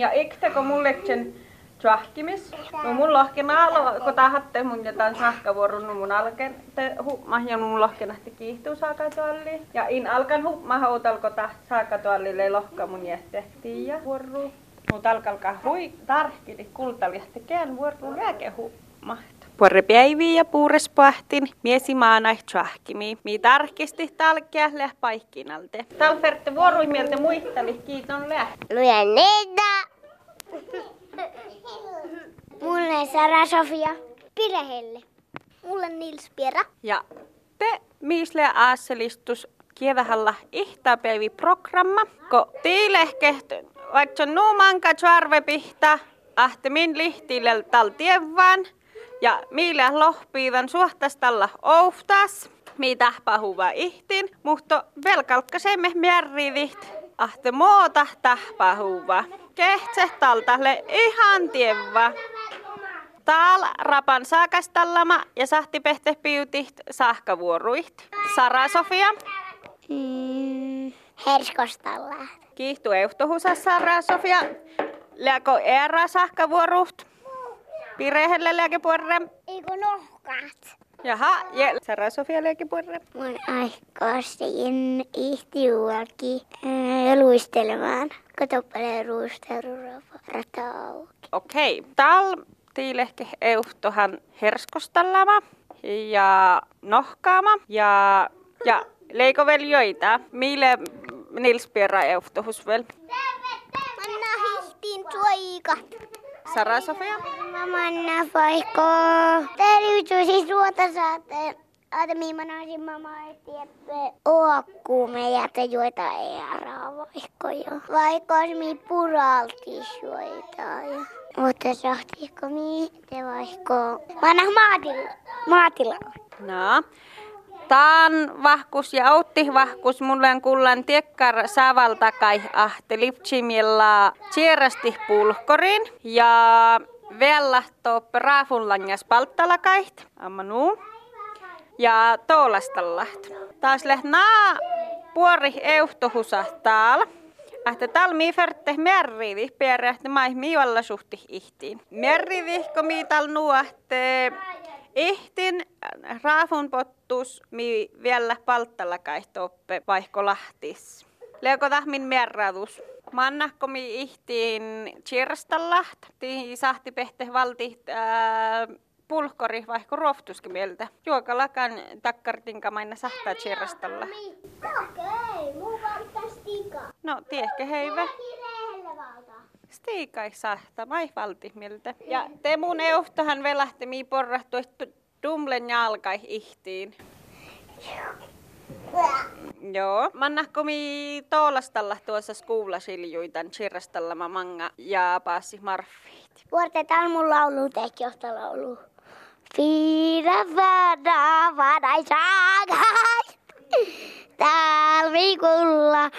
Ja kun mulle sen tjahkimis. No mun lohken alo, kun tahatte mun jotain sahkavuorun, no mun alken te hupma ja mun lohken nähti kiihtuu saakatuolli. Ja in alkan hupma houtalko ta saakatuollille lohka mun jättehtiin ja vuoru. Mutta alkalkaa hui tarkki, kultaljahti kään vuoru lääke hupma. Puore päiviä ja puures pahtin, miesi maanai tjahkimi. Mi tarkisti talkea läh paikkinalte. Talferte vuorui mieltä muisteli, kiiton läh. Luen niitä. Mulle Sara Sofia Pirehelle. Mulle Nils Piera. Ja te miisle aaselistus kievahalla ihtapäivi programma, ko tiilehkeht, vaikka nuumanka min lihtille tal tievään, ja millä lohpiivan suhtastalla ouftas, mi tahpahuva ihtin, mutta velkalkkasemme märrivit, ahte moota tahpahuva. Kehtse taltalle ihan tievä. Taal rapan saakastallama ja sahti pehte piutiht sahkavuoruiht. Sara Sofia. Mm, Herskostalla. Kiihtu euhtohusa Sara Sofia. Lääkö era sahkavuoruht? Pirehelle lääkepuorre. Eikö nohkat? Jaha, ja Sara Sofia lääkepuorre. Mun aikoisin ihtiuakin luistelemaan. Katoppalee ruusterurata auki. Okei, tal tiilehke euhtohan herskostallama ja nohkaama ja, ja leikoveljoita. Mille Nils Pierra euhtohus vel? Manna hihtiin tuikat. Sara Sofia? Manna paikko. Tervitys siis ruota saatte. Ate miimanasin mama etti, että oakkuume ja te juota ei araa vaikko jo. Vaikka mi puralti ja. Mutta sahtiiko mi te vaikko. Vanha maatila. Maatila. No. Taan vahkus ja outti vahkus mullen kullan tiekkar saval takai ahte lipchimilla chierasti pulkkorin ja vielä to raafunlangas palttalakait ammanu ja toolastallaht. Taas lehnaa puori euhtohusa taal. Ahte tal mi ferte merrivi pierähte mai mi olla suhti ihtiin. Merrivi ko mi tal nuahte ihtin raafun pottus mi vielä palttalla kaihtoppe vaihko lahtis. Leuko tahmin merradus. Mannahko mi ihtiin chirstallaht, tii sahti pehte valti ää, pulkkori vaihko roftuskin mieltä. Juokalakan takkartinka maina sahtaa chirstalla. Okei, muu varttaa stika. No, tiehkä heivä. Stiikai sahta, mai valti mieltä. Ja te mun euhtohan velähti mi porrahtu, että dumlen jalkai ihtiin. Joo. Mannahko mi toolastalla tuossa skuulla siljuitan chirrastalla manga ja paassi marfiit. Vuortetaan mun laulu tehty laulu. Fira vanha vanhaisä talvikulla.